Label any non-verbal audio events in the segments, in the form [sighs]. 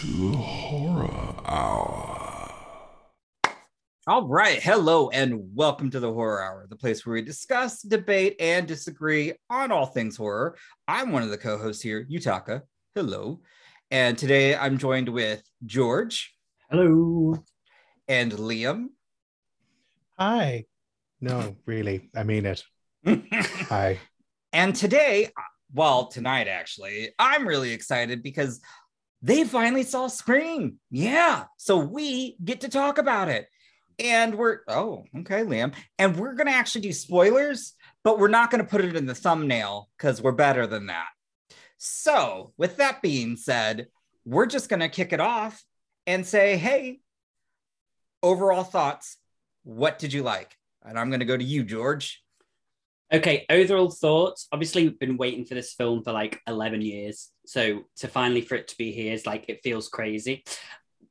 to Horror Hour. All right. Hello and welcome to the Horror Hour, the place where we discuss, debate, and disagree on all things horror. I'm one of the co hosts here, Yutaka. Hello. And today I'm joined with George Hello. and Liam. Hi. No, really, I mean it. [laughs] Hi. and today, well, tonight actually, I'm really excited because they finally saw Scream. Yeah. So we get to talk about it. And we're, oh, okay, Liam. And we're going to actually do spoilers, but we're not going to put it in the thumbnail because we're better than that. So, with that being said, we're just going to kick it off and say, hey, overall thoughts. What did you like? And I'm going to go to you, George. Okay, overall thoughts. Obviously, we've been waiting for this film for like 11 years. So to finally for it to be here is like, it feels crazy.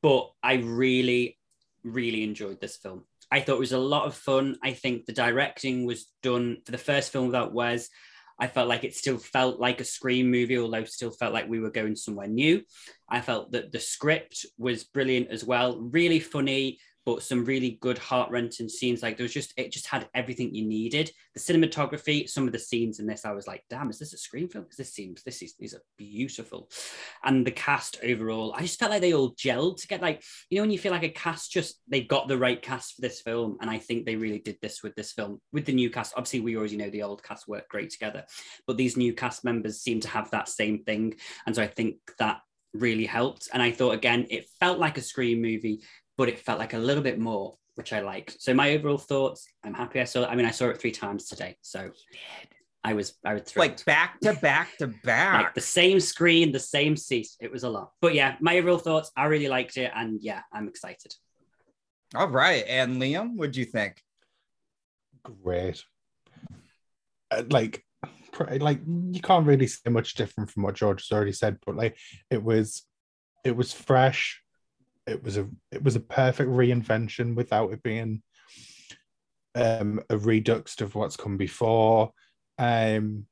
But I really, really enjoyed this film. I thought it was a lot of fun. I think the directing was done for the first film without Wes. I felt like it still felt like a Scream movie, although still felt like we were going somewhere new. I felt that the script was brilliant as well, really funny, but some really good heart wrenching scenes. Like there was just, it just had everything you needed. The cinematography, some of the scenes in this, I was like, damn, is this a Scream film? Because this seems, this is, these are beautiful. And the cast overall, I just felt like they all gelled to get like, you know, when you feel like a cast just, they got the right cast for this film. And I think they really did this with this film, with the new cast. Obviously, we already know the old cast worked great together, but these new cast members seem to have that same thing. And so I think that really helped. And I thought, again, it felt like a Scream movie, but it felt like a little bit more, which I liked. So my overall thoughts, I'm happy I saw it. I mean, I saw it three times today. So I was I was thrilled. Like back to back to back. Like the same screen, the same seat. It was a lot. But yeah, my overall thoughts, I really liked it. And yeah, I'm excited. All right. And Liam, what'd you think? Great. Uh, like, like you can't really say much different from what George has already said, but like it was, it was fresh. It was a, it was a perfect reinvention without it being um, a redux of what's come before. Um,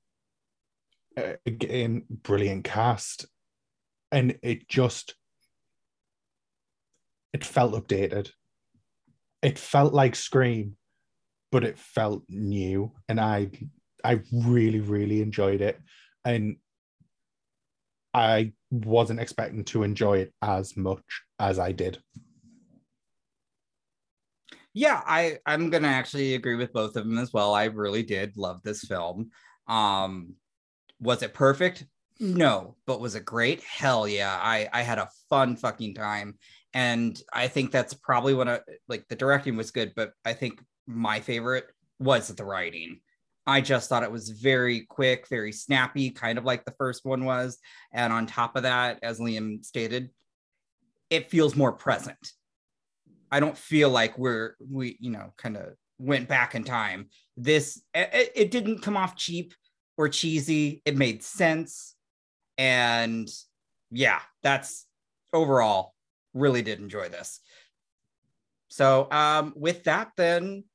again, brilliant cast, and it just, it felt updated. It felt like Scream, but it felt new, and I, I really, really enjoyed it, and I wasn't expecting to enjoy it as much as I did. Yeah, I I'm gonna actually agree with both of them as well. I really did love this film. Um, was it perfect? No, but was it great? Hell yeah! I I had a fun fucking time, and I think that's probably one of like the directing was good, but I think my favorite was the writing. I just thought it was very quick, very snappy, kind of like the first one was. And on top of that, as Liam stated, it feels more present. I don't feel like we're we you know kind of went back in time. This it, it didn't come off cheap or cheesy. It made sense, and yeah, that's overall really did enjoy this. So um, with that, then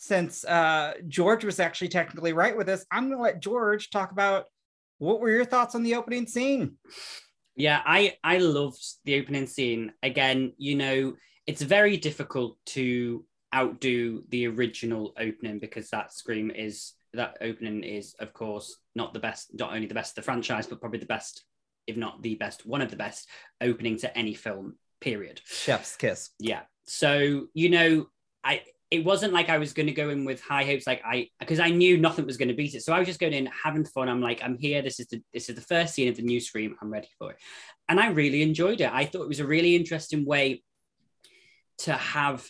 since uh, George was actually technically right with this, I'm going to let George talk about what were your thoughts on the opening scene. Yeah, I I loved the opening scene. Again, you know, it's very difficult to outdo the original opening because that scream is that opening is of course not the best not only the best of the franchise but probably the best if not the best one of the best opening to any film period chef's kiss yeah so you know i it wasn't like i was going to go in with high hopes like i because i knew nothing was going to beat it. So i was just going in having fun. I'm like i'm here. This is the this is the first scene of the new scream. I'm ready for it. And i really enjoyed it. I thought it was a really interesting way to have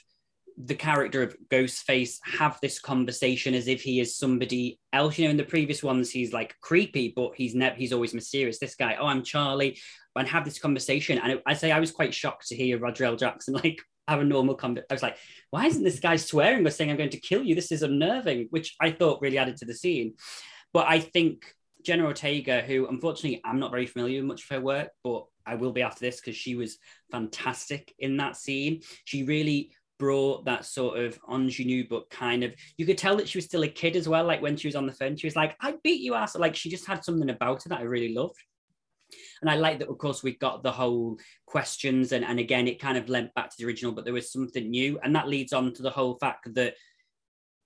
the character of Ghostface have this conversation as if he is somebody else. You know, in the previous ones, he's like creepy, but he's never he's always mysterious. This guy, oh, I'm Charlie, and have this conversation. And I say I was quite shocked to hear Roger Jackson [laughs] like have a normal conversation. I was like, why isn't this guy swearing or saying I'm going to kill you? This is unnerving, which I thought really added to the scene. But I think Jenna Ortega, who unfortunately I'm not very familiar with much of her work, but I will be after this because she was fantastic in that scene. She really brought that sort of ingenue, but kind of you could tell that she was still a kid as well. Like when she was on the phone, she was like, "I beat you ass." Like she just had something about her that I really loved. And I like that, of course, we got the whole questions, and, and again, it kind of lent back to the original, but there was something new. And that leads on to the whole fact that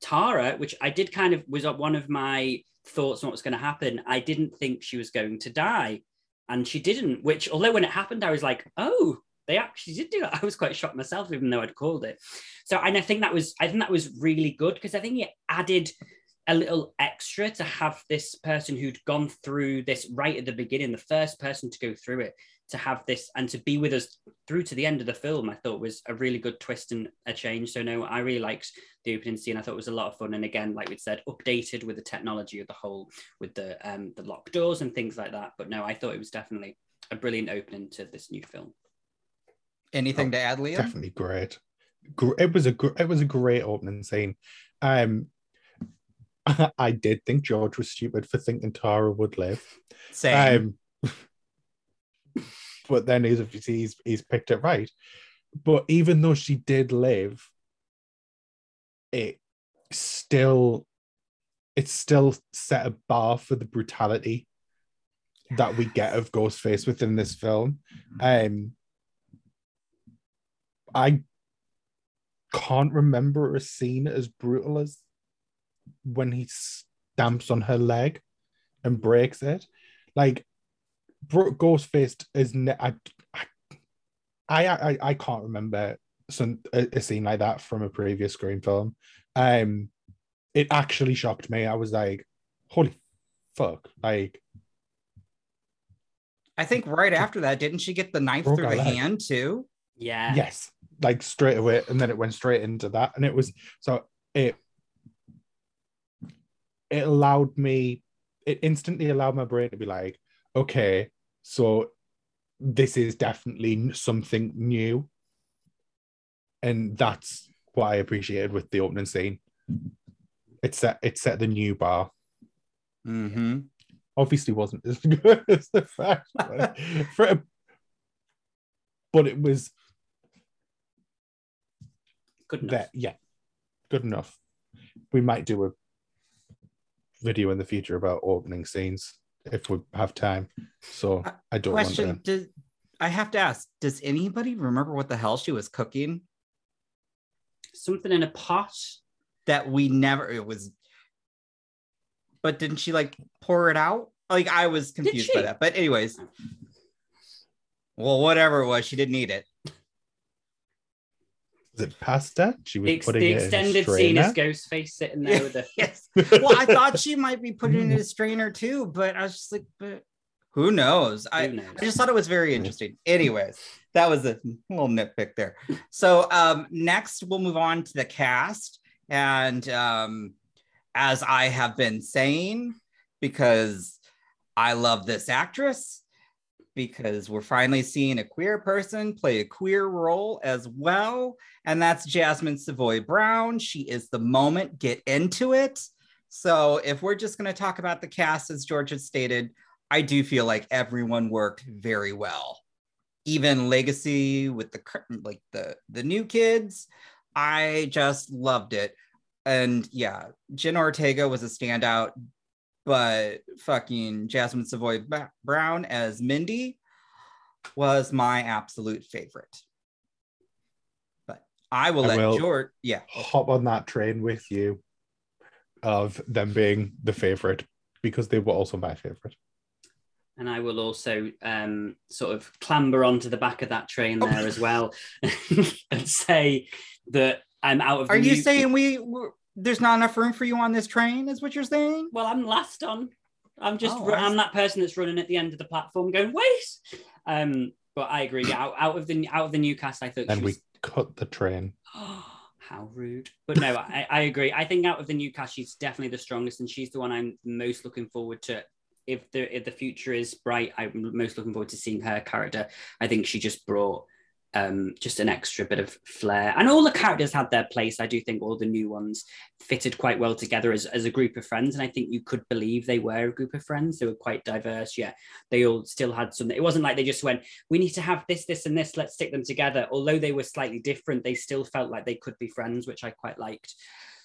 Tara, which I did kind of was one of my thoughts on what was going to happen, I didn't think she was going to die. And she didn't, which, although when it happened, I was like, oh, they actually did do that. [laughs] I was quite shocked myself, even though I'd called it. So, and I think that was, I think that was really good because I think it added a little extra to have this person who'd gone through this right at the beginning, the first person to go through it, to have this and to be with us through to the end of the film, I thought was a really good twist and a change. So no, I really liked the opening scene. I thought it was a lot of fun, and again, like we said, updated with the technology of the whole, with the um the locked doors and things like that. But no, I thought it was definitely a brilliant opening to this new film. Anything Oh, to add, Liam? Definitely great. It was a gr- it was a great opening scene. Um, [laughs] I did think George was stupid for thinking Tara would live. Same. Um, [laughs] but then he's he's he's picked it right. But even though she did live, it still it still set a bar for the brutality that we get of Ghostface within this film. Um, I can't remember a scene as brutal as when he stamps on her leg and breaks it. Like Bro- Ghostface is ne- I, I I I can't remember some a, a scene like that from a previous Scream film. Um, it actually shocked me. I was like, "Holy fuck!" Like, I think right after that, didn't she get the knife Broke through the leg. hand too? Yeah. yes, like straight away, and then it went straight into that, and it was so it it allowed me, it instantly allowed my brain to be like, okay, so this is definitely something new, and that's what I appreciated with the opening scene. It set it set the new bar. Mm-hmm. Obviously, wasn't as [laughs] good as the first one, [laughs] For- but it was Good enough. that yeah good enough we might do a video in the future about opening scenes if we have time so Uh, i don't Question: want Does I have to ask? Does anybody remember what the hell she was cooking? Something in a pot. That we never. It was. But didn't she like pour it out? Like I was confused by that. But anyways. Well, whatever it was, she didn't eat it. To is it pasta she was The, ex- putting the it in a extended scene is strainer? Ghostface sitting there with a. [laughs] yes. Well, I thought she might be putting it in a strainer too, but I was just like, but who knows? I, Who knows? I just thought it was very interesting. Anyways, that was a little nitpick there. So um, next we'll move on to the cast. And um, as I have been saying, because I love this actress, because we're finally seeing a queer person play a queer role as well. And that's Jasmin Savoy Brown. She is the moment. Get into it. So if we're just going to talk about the cast, as George had stated, I do feel like everyone worked very well. Even Legacy with the like the the new kids, I just loved it. And yeah, Jen Ortega was a standout, but fucking Jasmin Savoy Brown as Mindy was my absolute favorite. But I will I let will- George, yeah, hop on that train with you of them being the favorite because they were also my favorite And I will also um, sort of clamber onto the back of that train there as well [laughs] and say that I'm out of. Are the you new- saying we we're, there's not enough room for you on this train? Is what you're saying? Well, I'm last on. I'm just. Oh, ru- I I'm that person that's running at the end of the platform, going wait. Um, but I agree. Yeah, out, out of the out of the new cast, I thought and she we was cut the train [gasps] How rude. But no, I, I agree. I think out of the new cast, she's definitely the strongest, and she's the one I'm most looking forward to. If the if the future is bright, I'm most looking forward to seeing her character. I think she just brought um, just an extra bit of flair, and all the characters had their place. I do think all the new ones fitted quite well together as, as a group of friends, and I think you could believe they were a group of friends. They were quite diverse. Yeah, they all still had something. It wasn't like they just went, "We need to have this, this, and this. Let's stick them together." Although they were slightly different, they still felt like they could be friends, which I quite liked.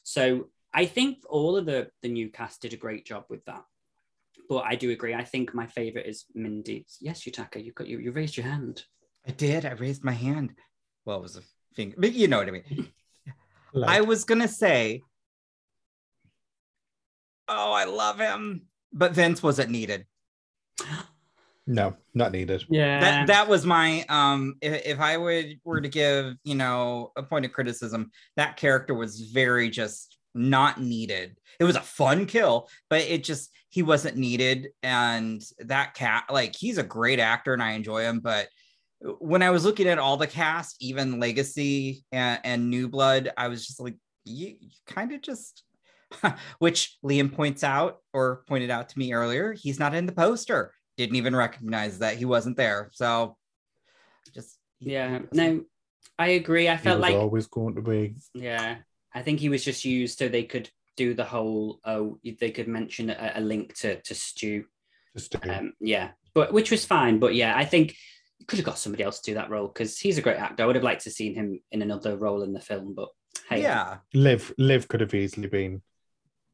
So I think all of the the new cast did a great job with that. but I do agree. I think my favorite is Mindy. Yes, Yutaka, you got you, you raised your hand. I did. I raised my hand. Well, it was a finger, but you know what I mean. [laughs] Like, I was gonna say, oh, I love him, but Vince wasn't needed. [gasps] no, not needed. Yeah. That that was my um. If, if I would were to give you know a point of criticism, that character was very just not needed. It was a fun kill, but it just he wasn't needed, and that cat like he's a great actor and I enjoy him, but when I was looking at all the cast, even Legacy and, and New Blood, I was just like, you, you kind of just, [laughs] which Liam points out or pointed out to me earlier, he's not in the poster. Didn't even recognize that he wasn't there. So just, yeah. No, I agree. I He felt was like always going to be. Yeah, I think he was just used so they could do the whole. Oh, they could mention a, a link to to Stu. Just to, Um, yeah, but which was fine. But yeah, I think you could have got somebody else to do that role because he's a great actor. I would have liked to have seen him in another role in the film. But hey, yeah. Liv, Liv could have easily been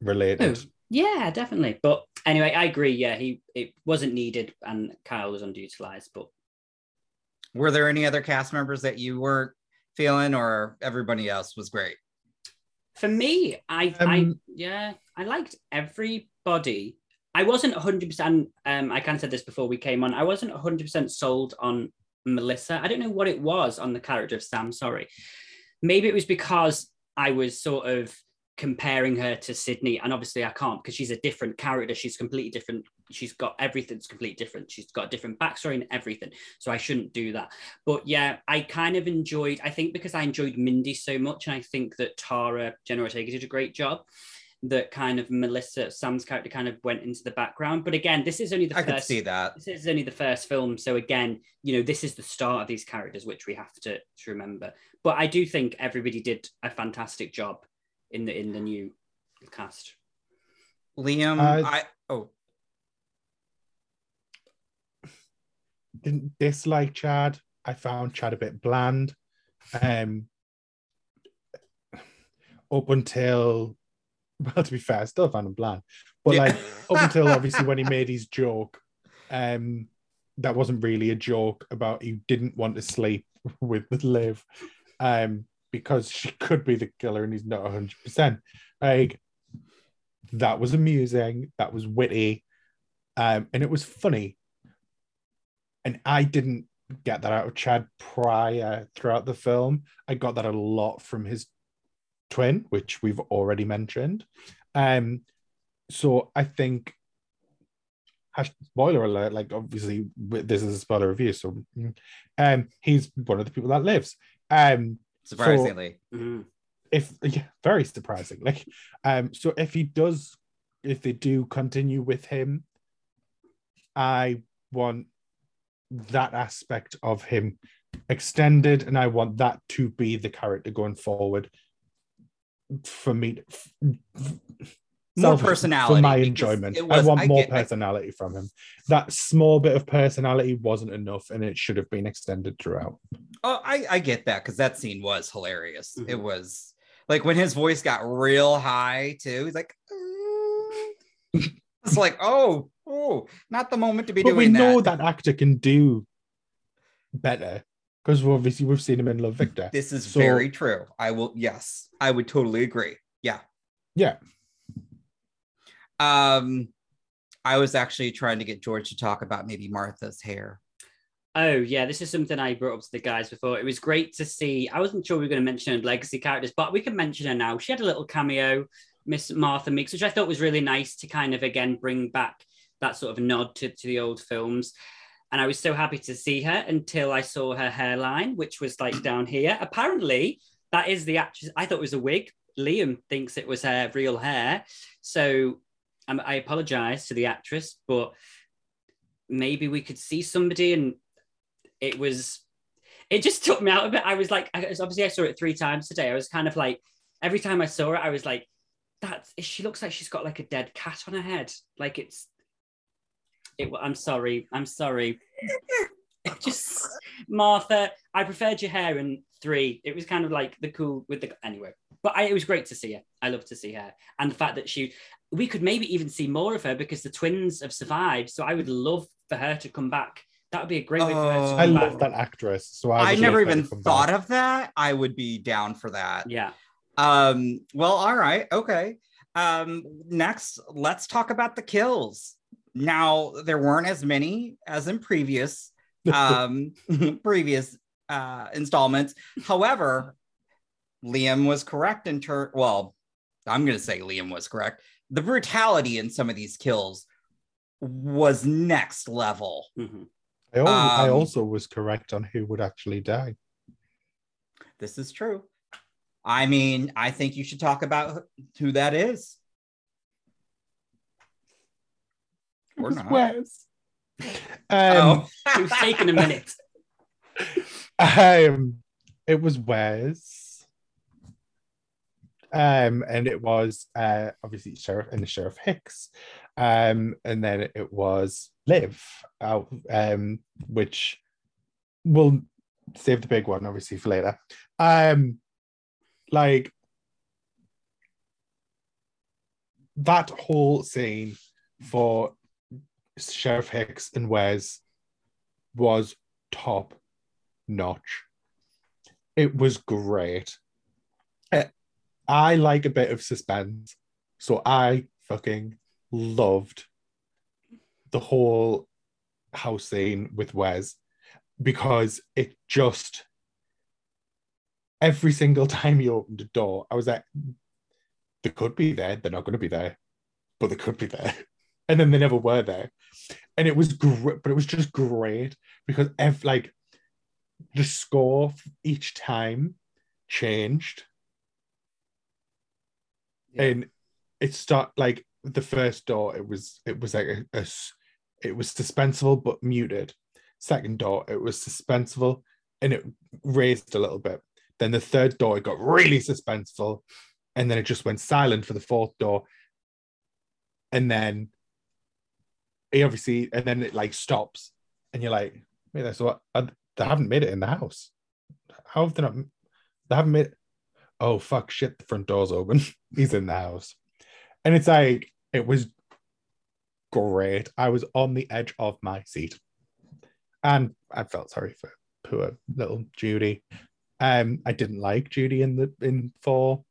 related. Oh, yeah, definitely. But anyway, I agree. Yeah, he it wasn't needed, and Kyle was underutilized. But Were there any other cast members that you weren't feeling or everybody else was great? For me, I, I Um, yeah, I liked everybody. I wasn't 100%, um, I kind of said this before we came on, I wasn't 100% sold on Melissa. I don't know what it was on the character of Sam, sorry. Maybe it was because I was sort of comparing her to Sidney, and obviously I can't because she's a different character. She's completely different. She's got everything's completely different. She's got a different backstory and everything. So I shouldn't do that. But yeah, I kind of enjoyed, I think because I enjoyed Mindy so much, and I think that Tara Ortega did a great job. That kind of Melissa, Sam's character, kind of went into the background. But again, this is only the I could first see that. this is only the first film so again you know this is the start of these characters which we have to, to remember but i do think everybody did a fantastic job in the in the new cast Liam, Uh, I, oh, Didn't dislike Chad. I found Chad a bit bland. Um, up until, [laughs] well, to be fair, I still found him bland. But Yeah. like up [laughs] until obviously when he made his joke, um, that wasn't really a joke about he didn't want to sleep [laughs] with Liv, um, because she could be the killer and he's not hundred percent. Like that was amusing, that was witty, um, and it was funny. And I didn't get that out of Chad prior throughout the film. I got that a lot from his twin, which we've already mentioned. Um, so I think hash- spoiler alert, like obviously this is a spoiler review, so mm, um he's one of the people that lives. Um surprisingly. Mhm. if yeah, very surprisingly. Um, so if he does, if they do continue with him, I want that aspect of him extended, and I want that to be the character going forward. For me, f- f- More personality, for my enjoyment. was- I want I more get- I- personality from him. That small bit of personality wasn't enough, and it should have been extended throughout. Oh, I, I get that because that scene was hilarious. Mhm. It was like when his voice got real high too. He's like, "Uh," it's like, oh, oh, not the moment to be but doing we know that. that. actor can do better because obviously we've seen him in Love Victor. This is So- very true. I will, yes, I would totally agree. Yeah. Yeah. Um, I was actually trying to get George to talk about maybe Martha's hair. oh yeah this is something i brought up to the guys before it was great to see i wasn't sure we were going to mention legacy characters but we can mention her now she had a little cameo miss martha meeks which i thought was really nice to kind of again bring back that sort of nod to, to the old films and I was so happy to see her until I saw her hairline, which was like down here. Apparently, that is the actress. I thought it was a wig. Liam thinks it was her real hair. So um, I apologize to the actress, but maybe we could see somebody and it was, it just [laughs] took me out of it. I was like, I, obviously, I saw it three times today. I was kind of like, every time I saw it, I was like, that she looks like she's got like a dead cat on her head. Like it's, it, I'm sorry. I'm sorry. [laughs] It just Martha. I preferred your hair in three. It was kind of like the cool with the anyway. But I, it was great to see her. I love to see her, and the fact that she, we could maybe even see more of her because the twins have survived. So I would love for her to come back. That would be a great way for her to Oh. come I back. love that actress. So I, I never love her to even thought back. of that. I would be down for that. Yeah. Um, well, all right, okay. Um, next, let's talk about the kills. Now, there weren't as many as in previous um [laughs] previous uh installments. However, Liam was correct in turn. Well, I'm gonna say Liam was correct. The brutality in some of these kills was next level. Mhm. I, al- I Um, also was correct on who would actually die. This is true. I mean, I think you should talk about who that is. [laughs] Or not. Wes. Um, Oh, It was taking a minute. [laughs] um, it was Wes. Um, and it was uh obviously Sheriff and the Sheriff Hicks. Um, and then it was Liv, out, um, which will save the big one obviously for later. Um, like that whole scene for Sheriff Hicks and Wes was top notch. It was great. Uh, I like a bit of suspense, so I fucking loved the whole house scene with Wes because it just every single [laughs] time he opened a door, I was like, they could be there, they're not going to be there, but they could be there. And then they never were there. And it was great, but it was just great because ev- like the score each time changed Yeah. and it start like the first door it was it was like a, a it was suspenseful but muted second door it was suspenseful and it raised a little bit then the third door it got really suspenseful and then it just went silent for the fourth door and then he obviously and then it like stops and you're like wait that's what uh, they haven't made it in the house. How have they not they haven't made oh fuck shit the front door's open. [laughs] He's in the house. And it's like it was great. I was on the edge of my seat. And i felt sorry for poor little judy. Um i didn't like judy in the in four.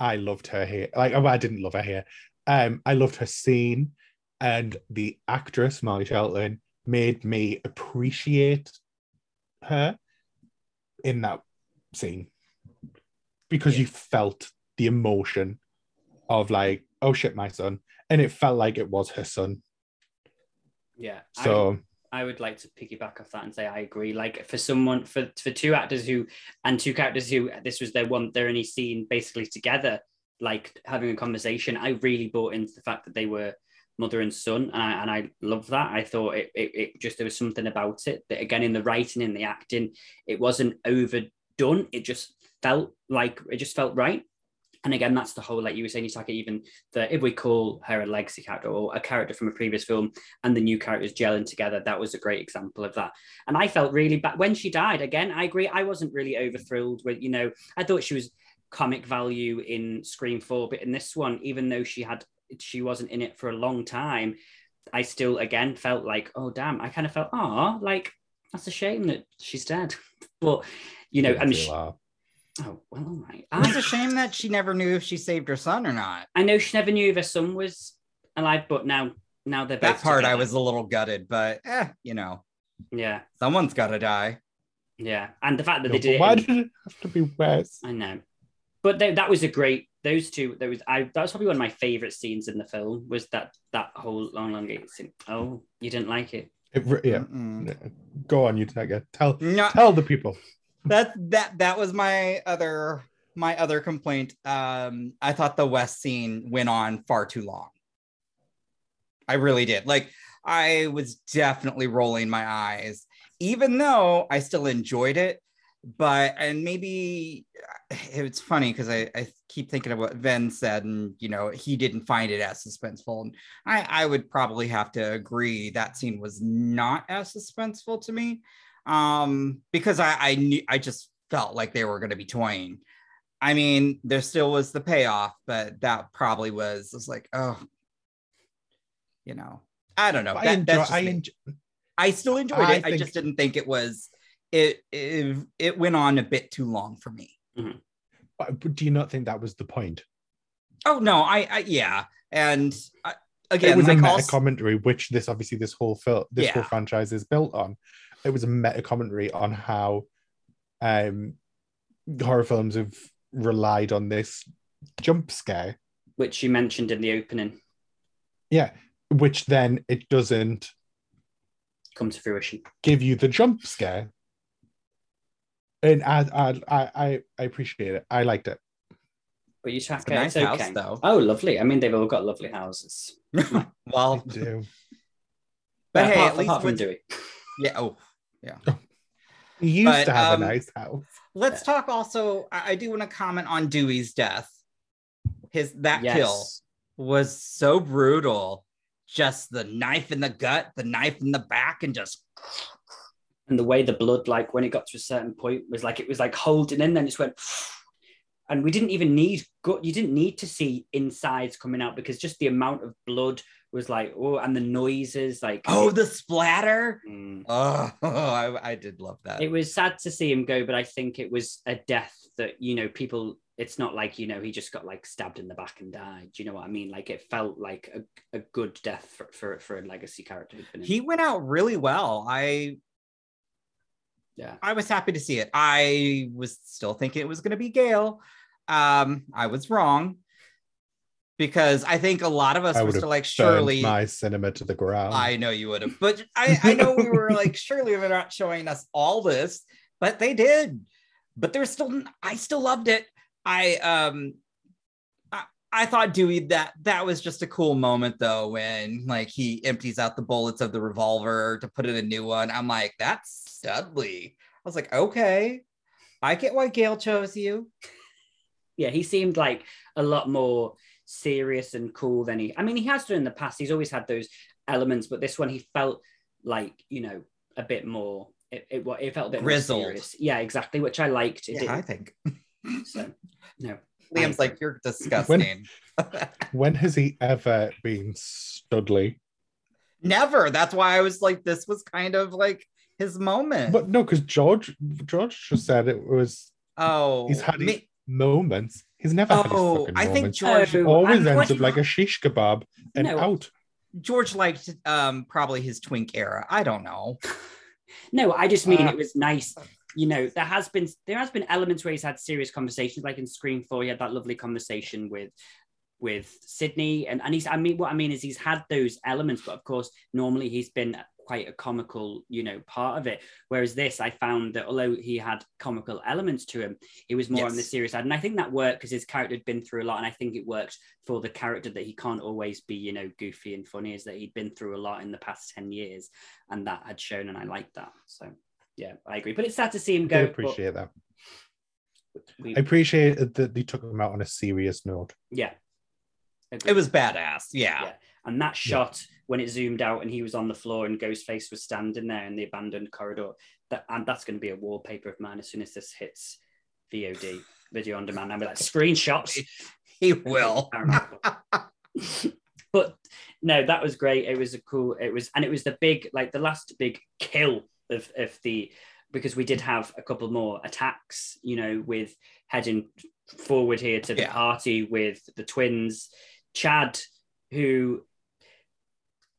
I loved her here like oh, i didn't love her here um i loved her scene and the actress molly shelton made me appreciate her in that scene because Yeah. you felt the emotion of like, oh shit, my son, and it felt like it was her son. Yeah. I- So I would like to piggyback off that and say I agree. Like for someone for for two actors who and two characters who this was their one their only scene basically together, like having a conversation. I really bought into the fact that they were mother and son, and I and I love that. I thought it, it it just there was something about it that again in the writing in the acting, it wasn't overdone. It just felt like it just felt right. And again, that's the whole like you were saying, Yutaka, even that if we call her a legacy character or a character from a previous film, and the new characters gelling together. That was a great example of that. And I felt really bad when she died. Again, I agree. I wasn't really over thrilled with, you know, I thought she was comic value in Scream 4, but in this one, even though she had she wasn't in it for a long time, I still again felt like, oh damn, I kind of felt, oh, like that's a shame that she's dead. [laughs] But you know, I mean, she- oh well, all right. it's I, a shame that she never knew if she saved her son or not. I know she never knew if her son was alive, but now now they're That both part I was a little gutted, but eh, you know, yeah, someone's got to die. yeah, and the fact that no, they did but it why in- did it have to be Wes? I know, but they, that was a great. Those two, there was I. That was probably one of my favorite scenes in the film. Was that that whole long, long gate scene? Oh, you didn't like it? It, yeah, Mm-mm. go on, you take it. Tell No, tell the people. [laughs] that that that was my other my other complaint. Um, I thought the Wes scene went on far too long. I really did. Like I was definitely rolling my eyes, even though I still enjoyed it. But and maybe [sighs] it's funny because I, I keep thinking of what Ven said, and you know he didn't find it as suspenseful. And I I would probably have to agree that scene was not as suspenseful to me um because i i knew i just felt like they were going to be toying i mean there still was the payoff but that probably was was like oh you know, I don't know. I That- enjoy. I enjoy. I still enjoyed I it. I just didn't think it was. It, it it went on a bit too long for me. But but do you not think that was the point? Oh no, I, I yeah, and uh, I, it was like a meta also- commentary, which this obviously this whole film, this whole franchise is built on. It was a meta commentary on how um horror films have relied on this jump scare. which you mentioned in the opening, Yeah, which then it doesn't come to fruition. give you the jump scare. And I I I I, I appreciate it. I liked it. But you track It's a nice house, though. Oh, lovely. I mean, they've all got lovely houses. [laughs] well, I do. but Uh, hey, apart, at least apart from with- [laughs] Dewey. yeah. Oh, He used But, to have um, a nice house. let's talk. Also, I, I do want to comment on Dewey's death. His that kill was so brutal. Just the knife in the gut, the knife in the back, and just and the way the blood, like when it got to a certain point, was like it was like holding in, then it just went. [sighs] And we didn't even need gut. You didn't need to see insides coming out because just the amount of blood was like oh, and the noises like oh, the splatter. Mm. Oh, [laughs] I, I did love that. It was sad to see him go, but I think it was a death that you know people. It's not like you know he just got like stabbed in the back and died. Do you know what I mean? Like it felt like a, a good death for, for for a legacy character. who'd been in. he went out really well. I yeah. I was happy to see it. I was still thinking it was going to be Gale. Um, I was wrong because I think a lot of us were still like, Surely surely. my cinema to the ground. I know you would have, but I, I know we were [laughs] like, surely they're not showing us all this, but they did. But there's still, I still loved it. I um, I, I thought Dewey that that was just a cool moment though when like he empties out the bullets of the revolver to put in a new one. I'm like, that's Studley. I was like, okay, I get why Gale chose you. yeah, he seemed like a lot more serious and cool than he. I mean, he has done in the past. He's always had those elements, but this one he felt like you know a bit more. It it, it felt a bit Grizzled. more serious. Yeah, exactly, which I liked. It Yeah, I didn't- think. so no. Liam's like, you're [laughs] disgusting. when has he ever been Studley? Never. That's why I was like, this was kind of like his moment. But no, because George George just said it was oh, he's had his moments. He's never had his oh, fucking I think moments. George Oh, Always I'm ends up like a shish kebab and No. out. George liked um probably his twink era. I don't know. [laughs] No, I just mean Uh, it was nice. You know, there has been there has been elements where he's had serious conversations, like in Scream Four, he had that lovely conversation with with Sidney, and and he's. I mean, what I mean is he's had those elements, but of course, normally he's been quite a comical, you know, part of it. Whereas this, I found that although he had comical elements to him, he was more on the serious side, and I think that worked because his character had been through a lot, and I think it worked for the character that he can't always be, you know, goofy and funny, is that he'd been through a lot in the past ten years and that had shown, and I liked that. So yeah, I agree. But it's sad to see him I go. appreciate that. we- I appreciate that they took him out on a serious note. yeah, Agreed. It was badass. Yeah. Yeah. and that shot when it zoomed out and he was on the floor and Ghostface was standing there in the abandoned corridor. That and that's going to be a wallpaper of mine as soon as this hits VOD video on demand. I'll be like screenshots. [laughs] He will. [laughs] but no, that was great. It was a cool. It was, and it was the big, like the last big kill of of the because we did have a couple more attacks. You know, with heading forward here to the Yeah. party with the twins, Chad, who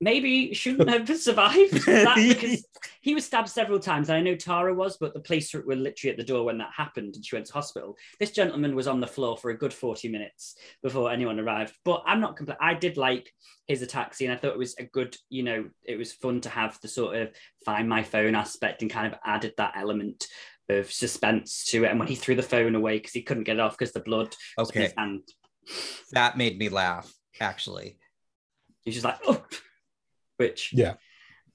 maybe shouldn't have [laughs] survived that [laughs] because he was stabbed several times. And I know Tara was, but the police were literally at the door when that happened and she went to hospital. This gentleman was on the floor for a good 40 minutes before anyone arrived. But I'm not compl- I did like his attack scene. I thought it was a good, you know, it was fun to have the sort of find my phone aspect and kind of added that element of suspense to it. And when he threw the phone away because he couldn't get it off because the blood was in Okay. his hand, That made me laugh, actually. he's just like, oh, which Yeah.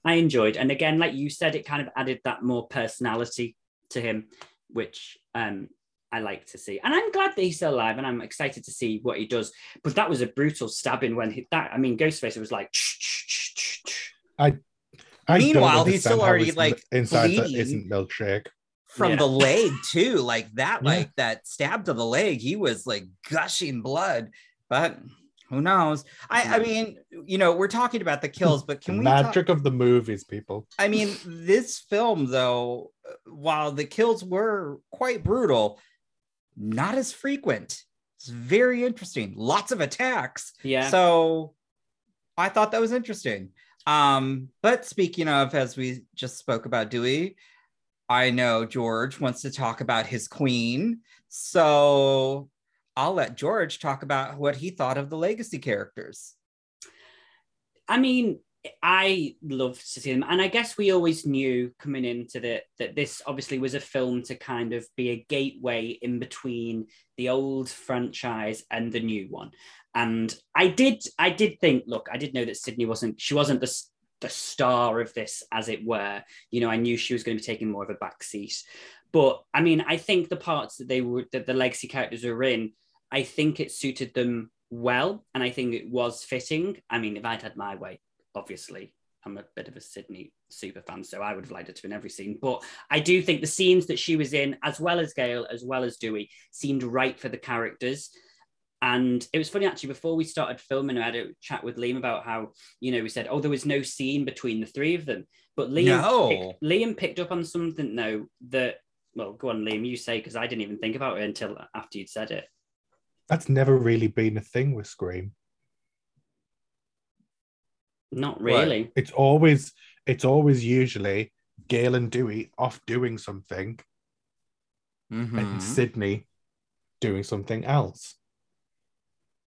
I enjoyed. And again, like you said, it kind of added that more personality to him, which um, I like to see. And I'm glad that he's still alive and I'm excited to see what he does. But that was a brutal stabbing when he, that, I mean, Ghostface it was like, I don't Meanwhile, he's still already, his like, inside that bleeding. isn't milkshake. From Yeah. the leg, too. Like that, Yeah. like that stab to the leg, he was like gushing blood. But Who knows? I, I mean, you know, we're talking about the [laughs] kills, but can we? talk- Magic of the movies, people. I mean, this film, though, uh, while the kills were quite brutal, not as frequent. It's very interesting. Lots of attacks. Yeah. So I thought that was interesting. Um, but speaking of, as we just spoke about Dewey, I know George wants to talk about his queen. So I'll let George talk about what he thought of the legacy characters. I mean, I loved to see them, and I guess we always knew coming into the that this obviously was a film to kind of be a gateway in between the old franchise and the new one. And I did, I did think, look, I did know that Sidney wasn't, she wasn't the the star of this, as it were. You know, I knew she was going to be taking more of a back seat. But I mean, I think the parts that they were that the legacy characters were in, I think it suited them well, and I think it was fitting. I mean, if I'd had my way, obviously, I'm a bit of a Sidney super fan, so I would have liked her to in every scene. But I do think the scenes that she was in, as well as Gale, as well as Dewey, seemed right for the characters. And it was funny actually, before we started filming, I had a chat with Liam about how, you know, we said, oh, there was no scene between the three of them. But Liam, No. picked, Liam picked up on something, though, that, well, go on, Liam, you say, because I didn't even think about it until after you'd said it. That's never really been a thing with Scream. Not What? really. It's always it's always usually Gale and Dewey off doing something Mhm. and Sidney doing something else.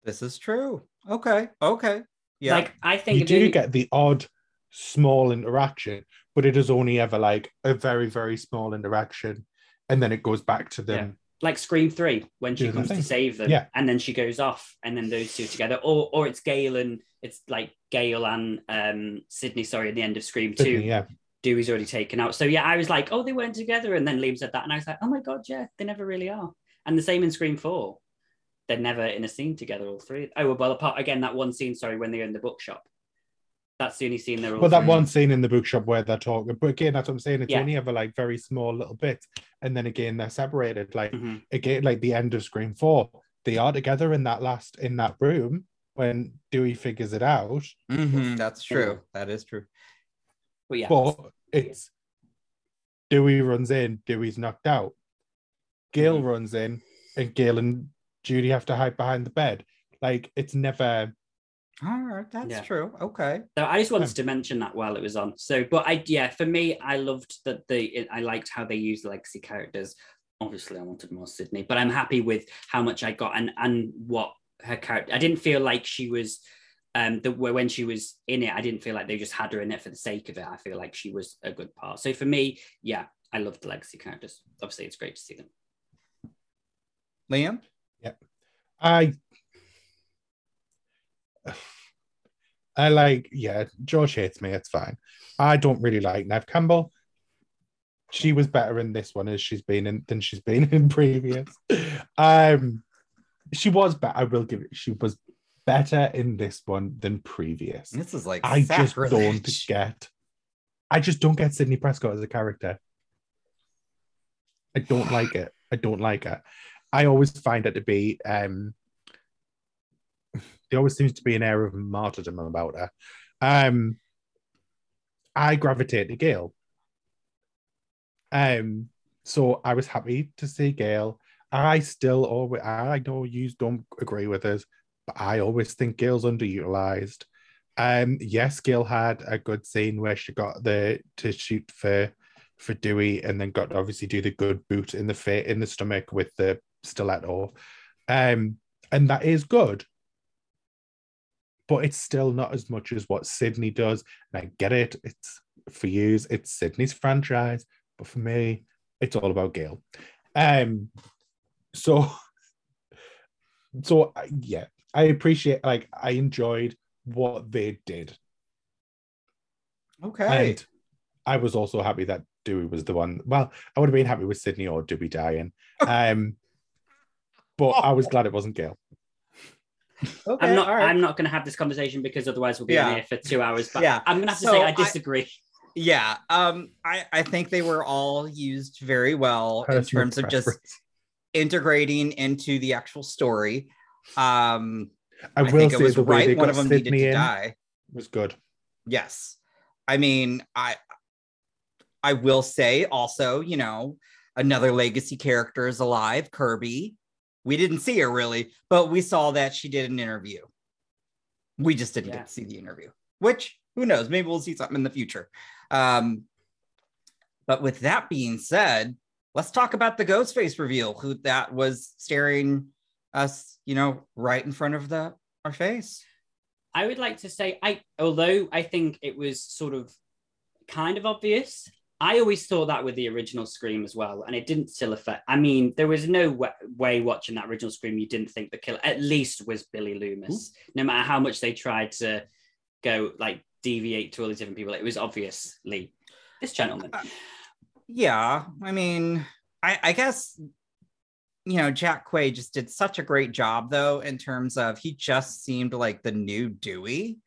This is true. Okay. Okay. Yeah. Like, I think you do you- get the odd small interaction, but it is only ever like a very, very small interaction. And then it goes back to them. like Scream Three when she comes to save them, Yeah. and then she goes off, and then those two together, or or it's Gale and it's like Gale and um Sidney. Sorry, at the end of Scream Two, yeah. Dewey's already taken out. So yeah, I was like, oh, they weren't together, and then Liam said that, and I was like, oh my god, yeah, they never really are. And the same in Scream Four, they're never in a scene together, all three. Oh well, apart again that one scene, sorry, when they're in the bookshop. That's the only scene they're. Well, that three. one scene in the bookshop where they're talking, but again, that's what I'm saying. It's Yeah. only ever like very small little bits, and then again they're separated. Like Mhm. again, like the end of Scream Four, they are together in that last in that room when Dewey figures it out. Mhm, That's true. That is true. But yeah, But it's Dewey runs in, Dewey's knocked out. Gale Mhm. runs in, and Gale and Judy have to hide behind the bed. Like it's never. All right. That's Yeah. true. Okay. So I just wanted to mention that while it was on. So, but I yeah, for me, I loved that the it, I liked how they used legacy characters. Obviously, I wanted more Sidney, but I'm happy with how much I got and and what her character. I didn't feel like she was um the where when she was in it. I didn't feel like they just had her in it for the sake of it. I feel like she was a good part. So for me, yeah, I loved the legacy characters. Obviously, it's great to see them. Liam? Yeah, I. I like, yeah, George hates me. It's fine. I don't really like Neve Campbell. She was better in this one as she's been in than she's been [laughs] in previous. Um, she was better. I will give it. She was better in this one than previous. This is like I just don't get. I just don't get Sidney Prescott as a character. I don't like it. I don't like it. I always find it to be. um There always seems to be an air of martyrdom about her. Um I gravitate to Gale. Um, so I was happy to see Gale. I still always, I know you don't agree with us, but I always think Gale's underutilized. Um, yes, Gale had a good scene where she got the to shoot for for Dewey, and then got to obviously do the good boot in the fa- in the stomach with the stiletto, um, and that is good. But it's still not as much as what Sidney does, and I get it. It's for you, it's Sidney's franchise, but for me, it's all about Gale. Um, so, [laughs] so yeah, I appreciate. Like, I enjoyed what they did, Okay. and I was also happy that Dewey was the one. Well, I would have been happy with Sidney or Dewey dying, [laughs] um, but I was glad it wasn't Gale. Okay. I'm not. all right. I'm not going to have this conversation because otherwise we'll be Yeah. in here for two hours. But Yeah. I'm going to have to So say I I- disagree. yeah. Um, I, I think they were all used very well in terms of just integrating into the actual story. Um, I, I, will think it was the right they one of them Sidney needed to in die. was good. Yes. I mean, I I will say also, you know, another legacy character is alive, Kirby. We didn't see her really, but we saw that she did an interview. We just didn't Yeah. get to see the interview, which who knows, maybe we'll see something in the future. Um, but with that being said, let's talk about the Ghostface reveal, who that was staring us, you know, right in front of the our face. I would like to say, I although I think it was sort of kind of obvious, I always thought that with the original Scream as well, and it didn't still affect. I mean, there was no wa- way watching that original Scream you didn't think the killer at least was Billy Loomis. Hmm. No matter how much they tried to go like deviate to all these different people, it was obviously this gentleman. Uh, yeah, I mean, I, I guess you know Jack Quaid just did such a great job though in terms of he just seemed like the new Dewey.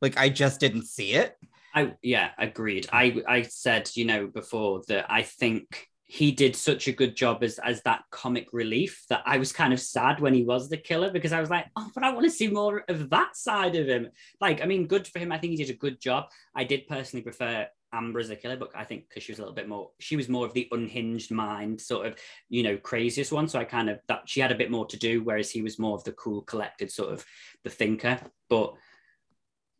Like I just didn't see it. I yeah, agreed. I I said you know before that I think he did such a good job as as that comic relief that I was kind of sad when he was the killer because I was like, oh, but I want to see more of that side of him. Like, I mean, good for him. I think he did a good job. I did personally prefer Amber as a killer, but I think because she was a little bit more, she was more of the unhinged mind, sort of, you know, craziest one. So I kind of that she had a bit more to do, whereas he was more of the cool, collected sort of the thinker. But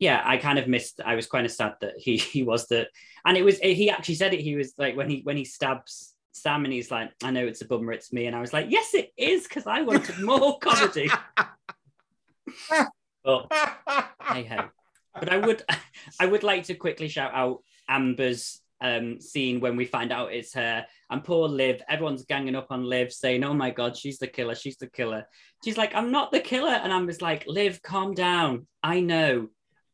yeah, I kind of missed. I was kind of sad that he [laughs] he was the, and it was he actually said it. He was like when he when he stabs Sam and he's like, I know it's a bummer, it's me, and I was like, yes, it is because I wanted more [laughs] comedy. but hey ho. But I would [laughs] I would like to quickly shout out Amber's um, scene when we find out it's her and poor Liv. Everyone's ganging up on Liv, saying, "Oh my god, she's the killer! She's the killer!" She's like, "I'm not the killer," and Amber's like, "Liv, calm down. I know."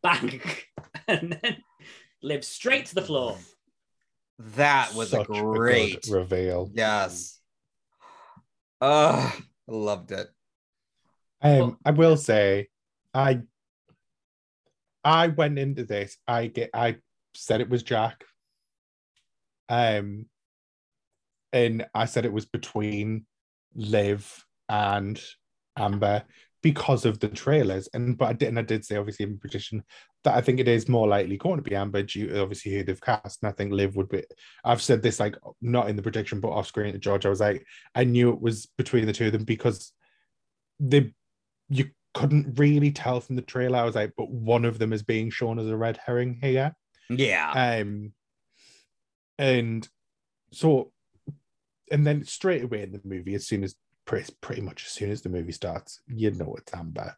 Bang, [laughs] and then Liv straight to the floor. That was Such a great good reveal. yes. Oh, loved it. Um, I will say, I I went into this. I get. I said it was Jack. Um, and I said it was between Liv and Amber because of the trailers. And but I did, and I did say obviously in prediction that I think it is more likely going to be Amber due to obviously who they've cast. And I think Liv would be. I've said this like not in the prediction, but off screen to George. I was like, I knew it was between the two of them because they you couldn't really tell from the trailer. I was like, but one of them is being shown as a red herring here. Yeah. Um, and so, and then straight away in the movie, as soon as pretty, pretty much as soon as the movie starts, you know it's Amber.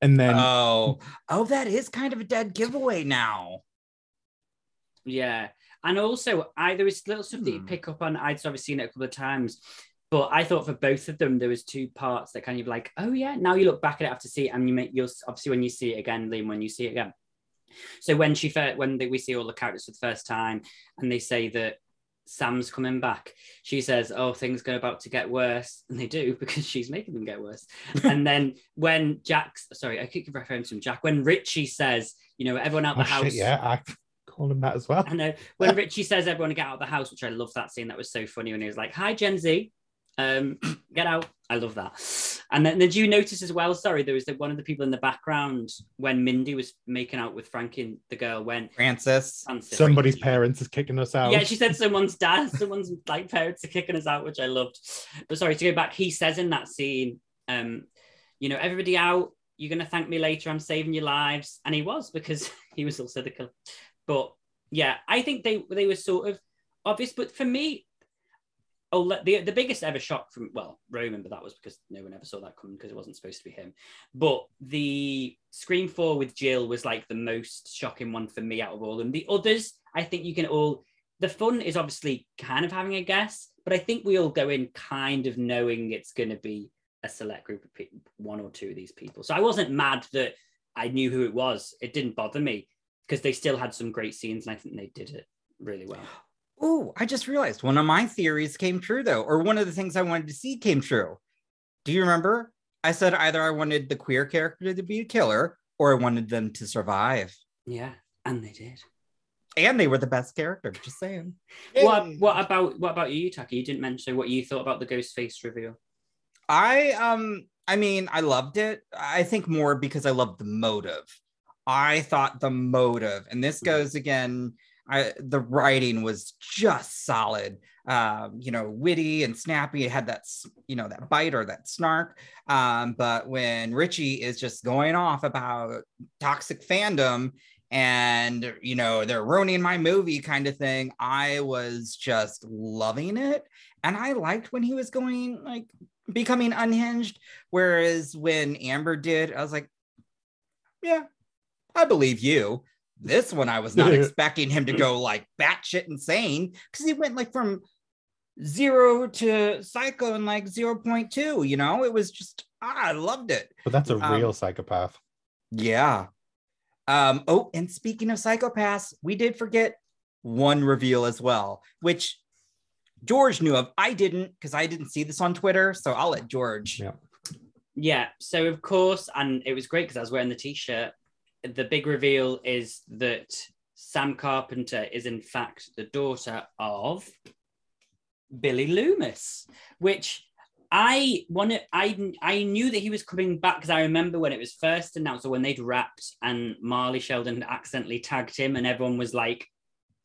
And then oh, oh, that is kind of a dead giveaway now. Yeah. And also, I there was little stuff that you Hmm. pick up on. I'd sort of seen it a couple of times, but I thought for both of them there was two parts that kind of like, oh yeah. Now you look back at it after see it, and you make you'll obviously when you see it again, Liam, when you see it again. So when she first, when they, we see all the characters for the first time, and they say that Sam's coming back, she says, "Oh, things go about to get worse," and they do [laughs] because she's making them get worse. [laughs] and then when Jack's, sorry, I keep referring to him, Jack. When Richie says, "You know, everyone out oh, the house," yeah, I call him that as well. I know when [laughs] Richie says everyone get out of the house, which I love that scene. That was so funny when he was like, "Hi, Gen Z, um, get out." I love that. And then did you notice as well? Sorry, there was the, one of the people in the background when Mindy was making out with Frank and the girl when Francis. Francis- Somebody's parents is kicking us out. Yeah, she said someone's dad, [laughs] someone's like parents are kicking us out, which I loved. But sorry to go back, he says in that scene, um, you know, everybody out. You're gonna thank me later. I'm saving your lives, and he was because [laughs] he was also the killer. But yeah, I think they they were sort of obvious. But for me, oh, the the biggest ever shock from well Roman, but that was because no one ever saw that coming because it wasn't supposed to be him. But the Scream Four with Jill was like the most shocking one for me out of all them. The others, I think you can all. The fun is obviously kind of having a guess, but I think we all go in kind of knowing it's going to be a select group of people, one or two of these people. So I wasn't mad that I knew who it was. It didn't bother me because they still had some great scenes, and I think they did it really well. Oh, I just realized one of my theories came true though, or one of the things I wanted to see came true. Do you remember? I said either I wanted the queer character to be a killer or I wanted them to survive. Yeah, and they did. And they were the best character, just saying. What what about what about you, Taki? You didn't mention what you thought about the ghost face reveal. I um I mean, I loved it. I think more because I loved the motive. I thought the motive, and this Mhm. goes again. I the writing was just solid. Um, you know, witty and snappy. It had that you know that bite or that snark. Um, but when Richie is just going off about toxic fandom and you know they're ruining my movie kind of thing, I was just loving it, and I liked when he was going like becoming unhinged. Whereas when Amber did, I was like, yeah, I believe you. This one, I was not [laughs] expecting him to go like batshit insane because he went like from zero to psycho in like 0.2. You know, it was just, ah, I loved it. But that's a Um, real psychopath. Yeah. Um, oh, and speaking of psychopaths, we did forget one reveal as well, which George knew of. I didn't because I didn't see this on Twitter. So I'll let George. Yeah. Yeah. So of course, and it was great because I was wearing the t-shirt. The big reveal is that Sam Carpenter is in fact the daughter of Billy Loomis, which I wanted. I I knew that he was coming back because I remember when it was first announced, or when they'd wrapped, and Marley Shelton accidentally tagged him, and everyone was like,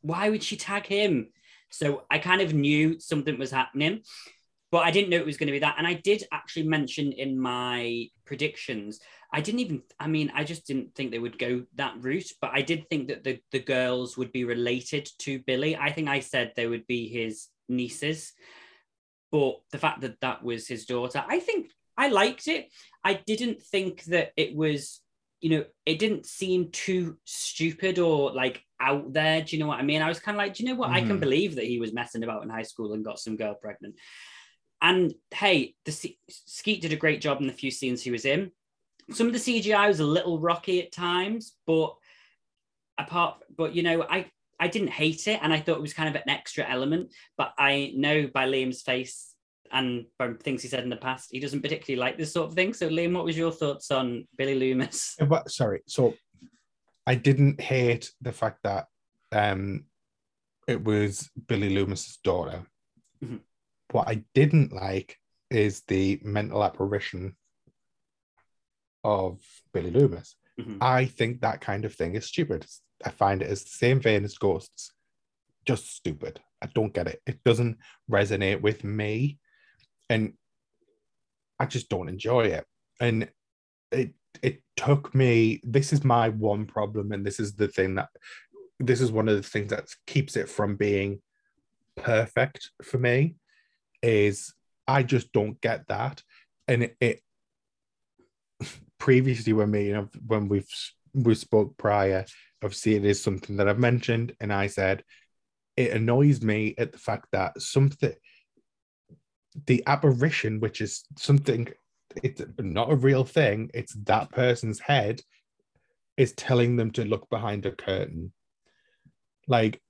"Why would she tag him?" So I kind of knew something was happening but I didn't know it was going to be that. And I did actually mention in my predictions, I didn't even, I mean, I just didn't think they would go that route, but I did think that the, the girls would be related to Billy. I think I said they would be his nieces, but the fact that that was his daughter, I think I liked it. I didn't think that it was, you know, it didn't seem too stupid or like out there. Do you know what I mean? I was kind of like, do you know what? I can Mhm. believe that he was messing about in high school and got some girl pregnant. And hey, the Skeet did a great job in the few scenes he was in. Some of the CGI was a little rocky at times, but apart, but you know, I I didn't hate it, and I thought it was kind of an extra element. But I know by Liam's face and from things he said in the past, he doesn't particularly like this sort of thing. So, Liam, what was your thoughts on Billy Loomis? [laughs] But- sorry. So I didn't hate the fact that um it was Billy Loomis's daughter. Mhm. What I didn't like is the mental apparition of Billy Loomis. Mhm. I think that kind of thing is stupid. I find it as the same vein as ghosts. Just stupid. I don't get it. It doesn't resonate with me. And I just don't enjoy it. And it it took me this is my one problem and this is the thing that this is one of the things that keeps it from being perfect for me is I just don't get that and it, it previously when me when we've we spoke prior obviously it is something that I've mentioned and I said it annoys me at the fact that something the apparition which is something it's not a real thing. It's that person's head is telling them to look behind a curtain. Like,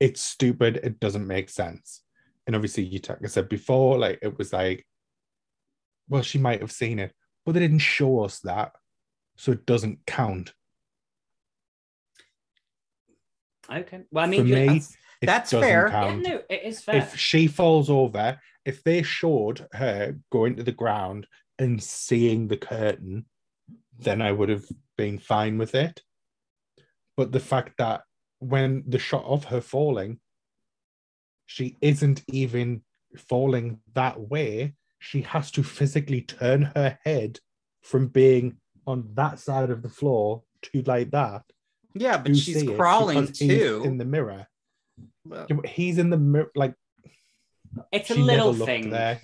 it's stupid. It doesn't make sense. And obviously, you like I said before, like it was like, well, she might have seen it, but they didn't show us that, so it doesn't count. Okay. Well, I mean, you- me, That's, That's fair. yeah, no, it is fair. If she falls over, if they showed her going to the ground and seeing the curtain, then I would have been fine with it. But the fact that when the shot of her falling, she isn't even falling that way, she has to physically turn her head from being on that side of the floor to like that. Yeah, but she's crawling too. in the mirror. Well, He's in the mirror, like it's a little thing. there.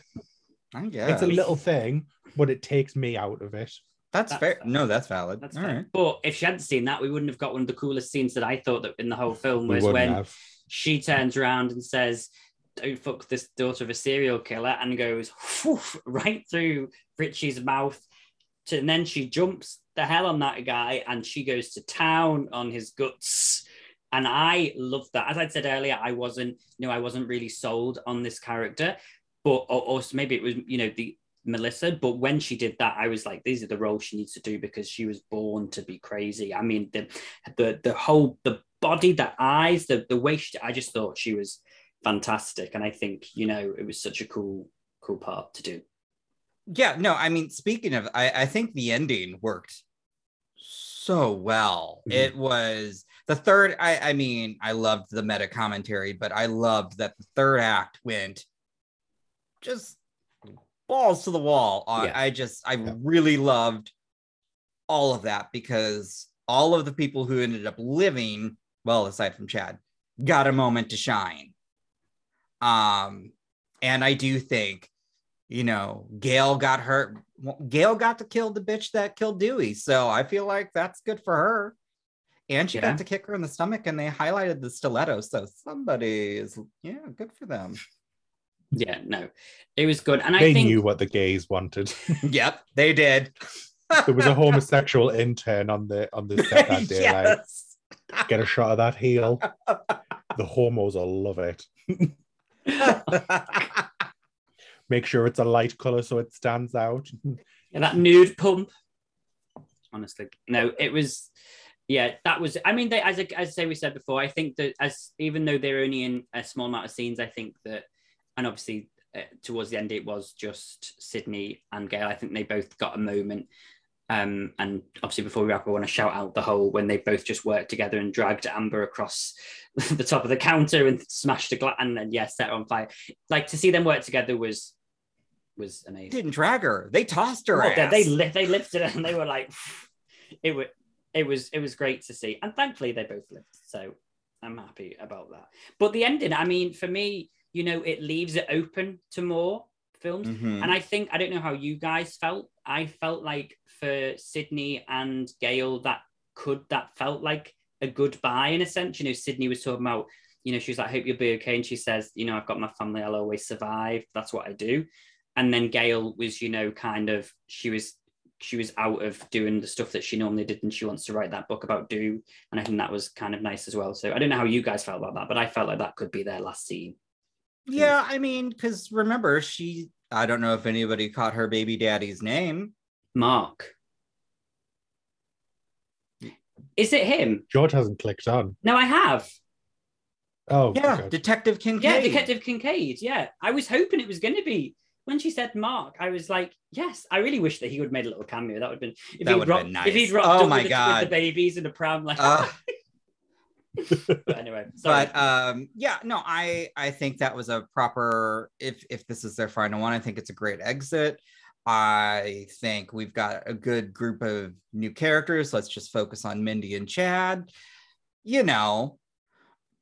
I guess It's a little thing, but it takes me out of it. That's, That's fair. fair. No, that's valid. That's All fair. right. But if she hadn't seen that, we wouldn't have got one of the coolest scenes that I thought that in the whole film was when have. she turns around and says, Don't fuck this daughter of a serial killer, and goes whew, right through Richie's mouth. To, and then she jumps the hell on that guy and she goes to town on his guts. And I love that. As I said earlier, I wasn't, you know, I wasn't really sold on this character, but or, or maybe it was, you know, the Melissa. But when she did that, I was like, these are the roles she needs to do because she was born to be crazy. I mean, the the the whole the body, the eyes, the the way she, I just thought she was fantastic. And I think, you know, it was such a cool, cool part to do. yeah, no, I mean, speaking of, I, I think the ending worked so well. Mhm. It was the third. I, I mean, I loved the meta commentary, but I loved that the third act went just balls to the wall. Uh, Yeah. I just, I Yeah. really loved all of that because all of the people who ended up living, well, aside from Chad, got a moment to shine. Um, and I do think, you know, Gale got hurt. Gale got to kill the bitch that killed Dewey. So I feel like that's good for her. And she Yeah. got to kick her in the stomach and they highlighted the stiletto. So somebody is, yeah, good for them. Yeah, no, it was good, and I they think knew what the gays wanted. [laughs] yep, they did. there was a [laughs] homosexual intern on the on the set that day. Like, get a shot of that heel. [laughs] The homos will love it. [laughs] Make sure it's a light color so it stands out. Yeah, that nude pump. Honestly, no, it was. Yeah, that was. I mean, they, as I- as I say we said before, I think that as even though they're only in a small amount of scenes, I think that, and obviously uh, towards the end it was just Sidney and Gale. I think they both got a moment. Um, and obviously, before we wrap, I want to shout out the whole when they both just worked together and dragged Amber across [laughs] the top of the counter and smashed a glass and then yeah, set her on fire. Like to see them work together was was amazing. Didn't drag her. They tossed her. Well, they, ass. they li- they lifted it and they were like, [laughs] it was it was it was great to see, and thankfully they both lived. So I'm happy about that. But the ending, I mean, for me, you know, it leaves it open to more films, Mhm. and I think I don't know how you guys felt. I felt like for Sidney and Gale, that could that felt like a goodbye in a sense. You know, Sidney was talking about. You know, she was like, "I hope you'll be okay," and she says, "You know, I've got my family. I'll always survive. That's what I do." and then Gale was, you know, kind of she was she was out of doing the stuff that she normally did, and she wants to write that book about do, and I think that was kind of nice as well. So I don't know how you guys felt about that, but I felt like that could be their last scene. Yeah, I mean, because remember, she, I don't know if anybody caught her baby daddy's name. Mark, is it him? George hasn't clicked on. No, I have. Oh, Yeah, okay. Detective Kincaid. Yeah, Detective Kincaid. Yeah, I was hoping it was going to be. When she said Mark, I was like, yes. I really wish that he would have made a little cameo. That would have been if That he'd would've rocked, been if he'd nice. rocked Oh up my with, the, with God. the babies in a pram like. Uh, [laughs] but anyway, sorry. but um, yeah, no, I I think that was a proper. If if this is their final one, I think it's a great exit. I think we've got a good group of new characters. Let's just focus on Mindy and Chad. You know,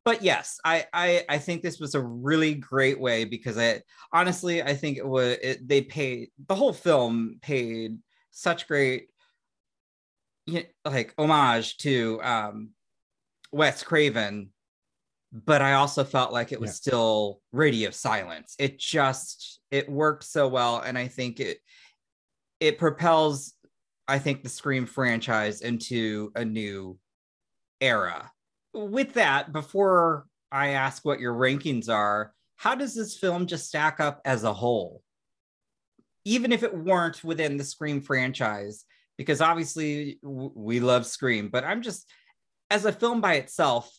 but yes, I I I think this was a really great way because I honestly I think it was it, they paid the whole film paid such great you like homage to um Wes Craven, but I also felt like it was Yeah. still Radio Silence. It just it worked so well, and I think it it propels, I think, the Scream franchise into a new era. With that, before I ask what your rankings are, how does this film just stack up as a whole? Even if it weren't within the Scream franchise, because obviously w- we love Scream, but I'm just as a film by itself,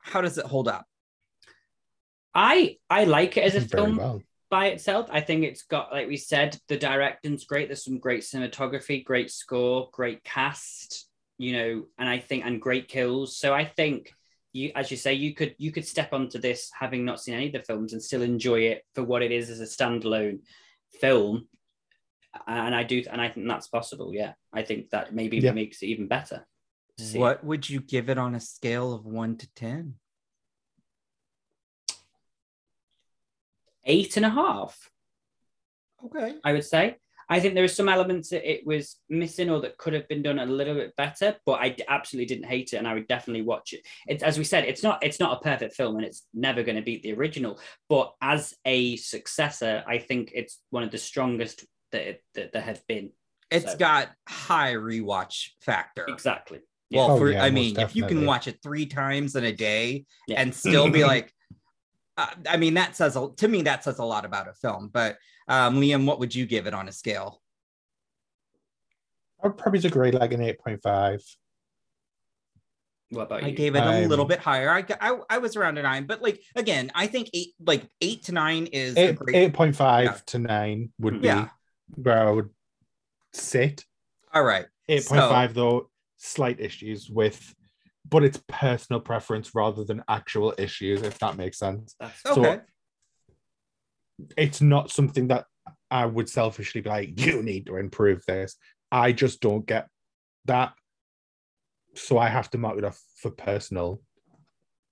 how does it hold up? I I like it as a Very film well. By itself. I think it's got, like we said, the directing's great. There's some great cinematography, great score, great cast, you know, and I think and great kills. So I think you, as you say, you could you could step onto this having not seen any of the films and still enjoy it for what it is as a standalone film. And I do, and I think that's possible. Yeah, I think that maybe Yeah. makes it even better. to it. What would you give it on a scale of one to 10? Eight and a half. Okay. I would say. I think there are some elements that it was missing or that could have been done a little bit better, but I absolutely didn't hate it, and I would definitely watch it. It's as we said, it's not it's not a perfect film, and it's never going to beat the original. But as a successor, I think it's one of the strongest that it, that there have been. It's So- got high rewatch factor. Exactly. Well, Oh, for yeah, I most mean, if you can watch it three times in a day Yeah. and still be [clears throat] like, I mean, that says a, to me that says a lot about a film. But um, Liam, what would you give it on a scale? I would probably agree like an 8.5. What about you? I you? gave it a little bit higher. I, I I was around a nine, but like again, I think eight like eight to nine is Eight, great. 8.5 Yeah. to 9 would be Yeah. where I would sit. All right. 8.5 though, slight issues with, but it's personal preference rather than actual issues, if that makes sense. That's So- Okay. It's not something that I would selfishly be like, you need to improve this. I just don't get that. So I have to mark it off for personal,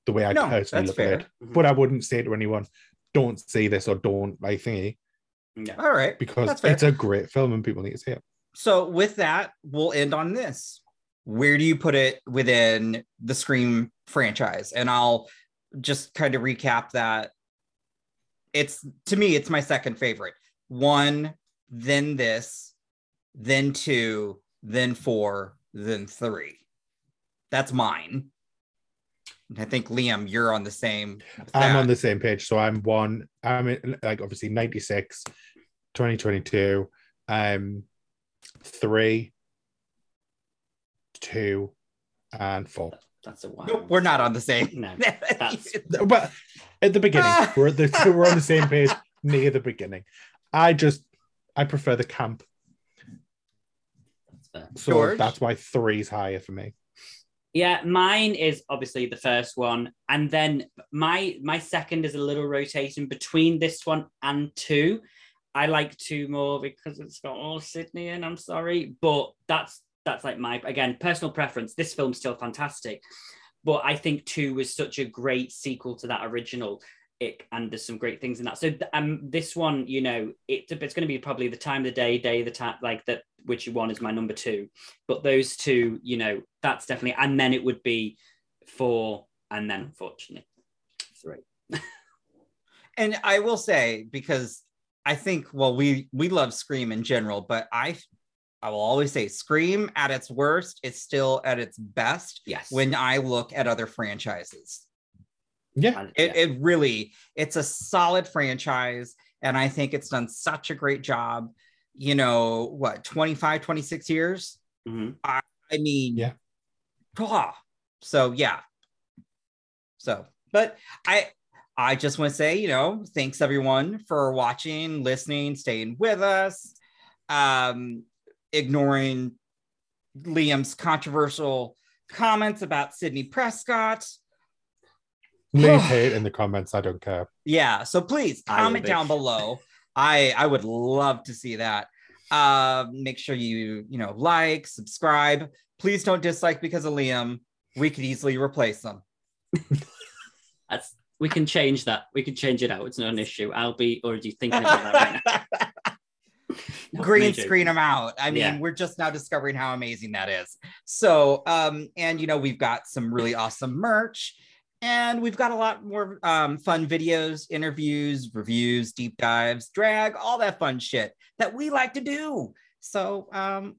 the way I No, personally look fair. at it. Mm-hmm. But I wouldn't say to anyone, don't see this or don't like thingy yeah. All right. because it's a great film and people need to see it. So with that, we'll end on this. Where do you put it within the Scream franchise? And I'll just kind of recap that. It's to me, it's my second favorite. One, then this, then two, then four, then three. That's mine. I think Liam, you're on the same. I'm on the same page. So I'm one, I'm in, like obviously 96, 2022, um, three, two, and four. That's a one. Nope, we're not on the same. No, [laughs] that's- [laughs] But at the beginning, Ah. we're at the, we're on the same [laughs] page near the beginning. I just I prefer the camp, That's so George? that's why three's higher for me. Yeah, mine is obviously the first one, and then my my second is a little rotating between this one and two. I like two more because it's got all Sidney in. I'm sorry, but that's that's like my again personal preference. This film's still fantastic, but I think two was such a great sequel to that original. It, and there's some great things in that. So um, this one, you know, it, it's going to be probably the time of the day, day the time, like that. Which one is my number two? But those two, you know, that's definitely. And then it would be four, and then unfortunately three. [laughs] and I will say because I think well we we love Scream in general, but I I will always say Scream at its worst is still at its best Yes. when I look at other franchises. Yeah, It, yeah. it really it's a solid franchise and I think it's done such a great job. You know, what 25 26 years? Mhm. I mean, Yeah. ah, So yeah. So, but I I just want to say, you know, thanks everyone for watching, listening, staying with us, um, ignoring Liam's controversial comments about Sidney Prescott. leave [sighs] hate in the comments. I don't care. Yeah, so please comment be. down [laughs] below. I I would love to see that. Uh, make sure you you know like, subscribe. Please don't dislike because of Liam. We could easily replace them. That's we can change that. We can change it out. It's not an issue. I'll be already thinking about that right now. [laughs] Green screen them out. I mean, Yeah. we're just now discovering how amazing that is. So, um, and you know, we've got some really awesome merch, and we've got a lot more um, fun videos, interviews, reviews, deep dives, drag, all that fun shit that we like to do. So, um,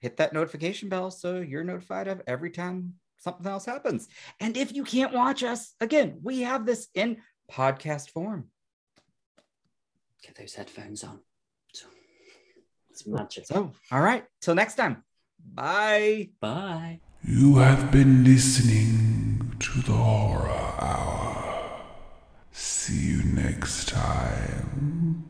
hit that notification bell so you're notified of every time something else happens. And if you can't watch us, again, we have this in podcast form. Get those headphones on. So, It's magic. So, all right, till next time. Bye. Bye. You have been listening to the Horror Hour. See you next time.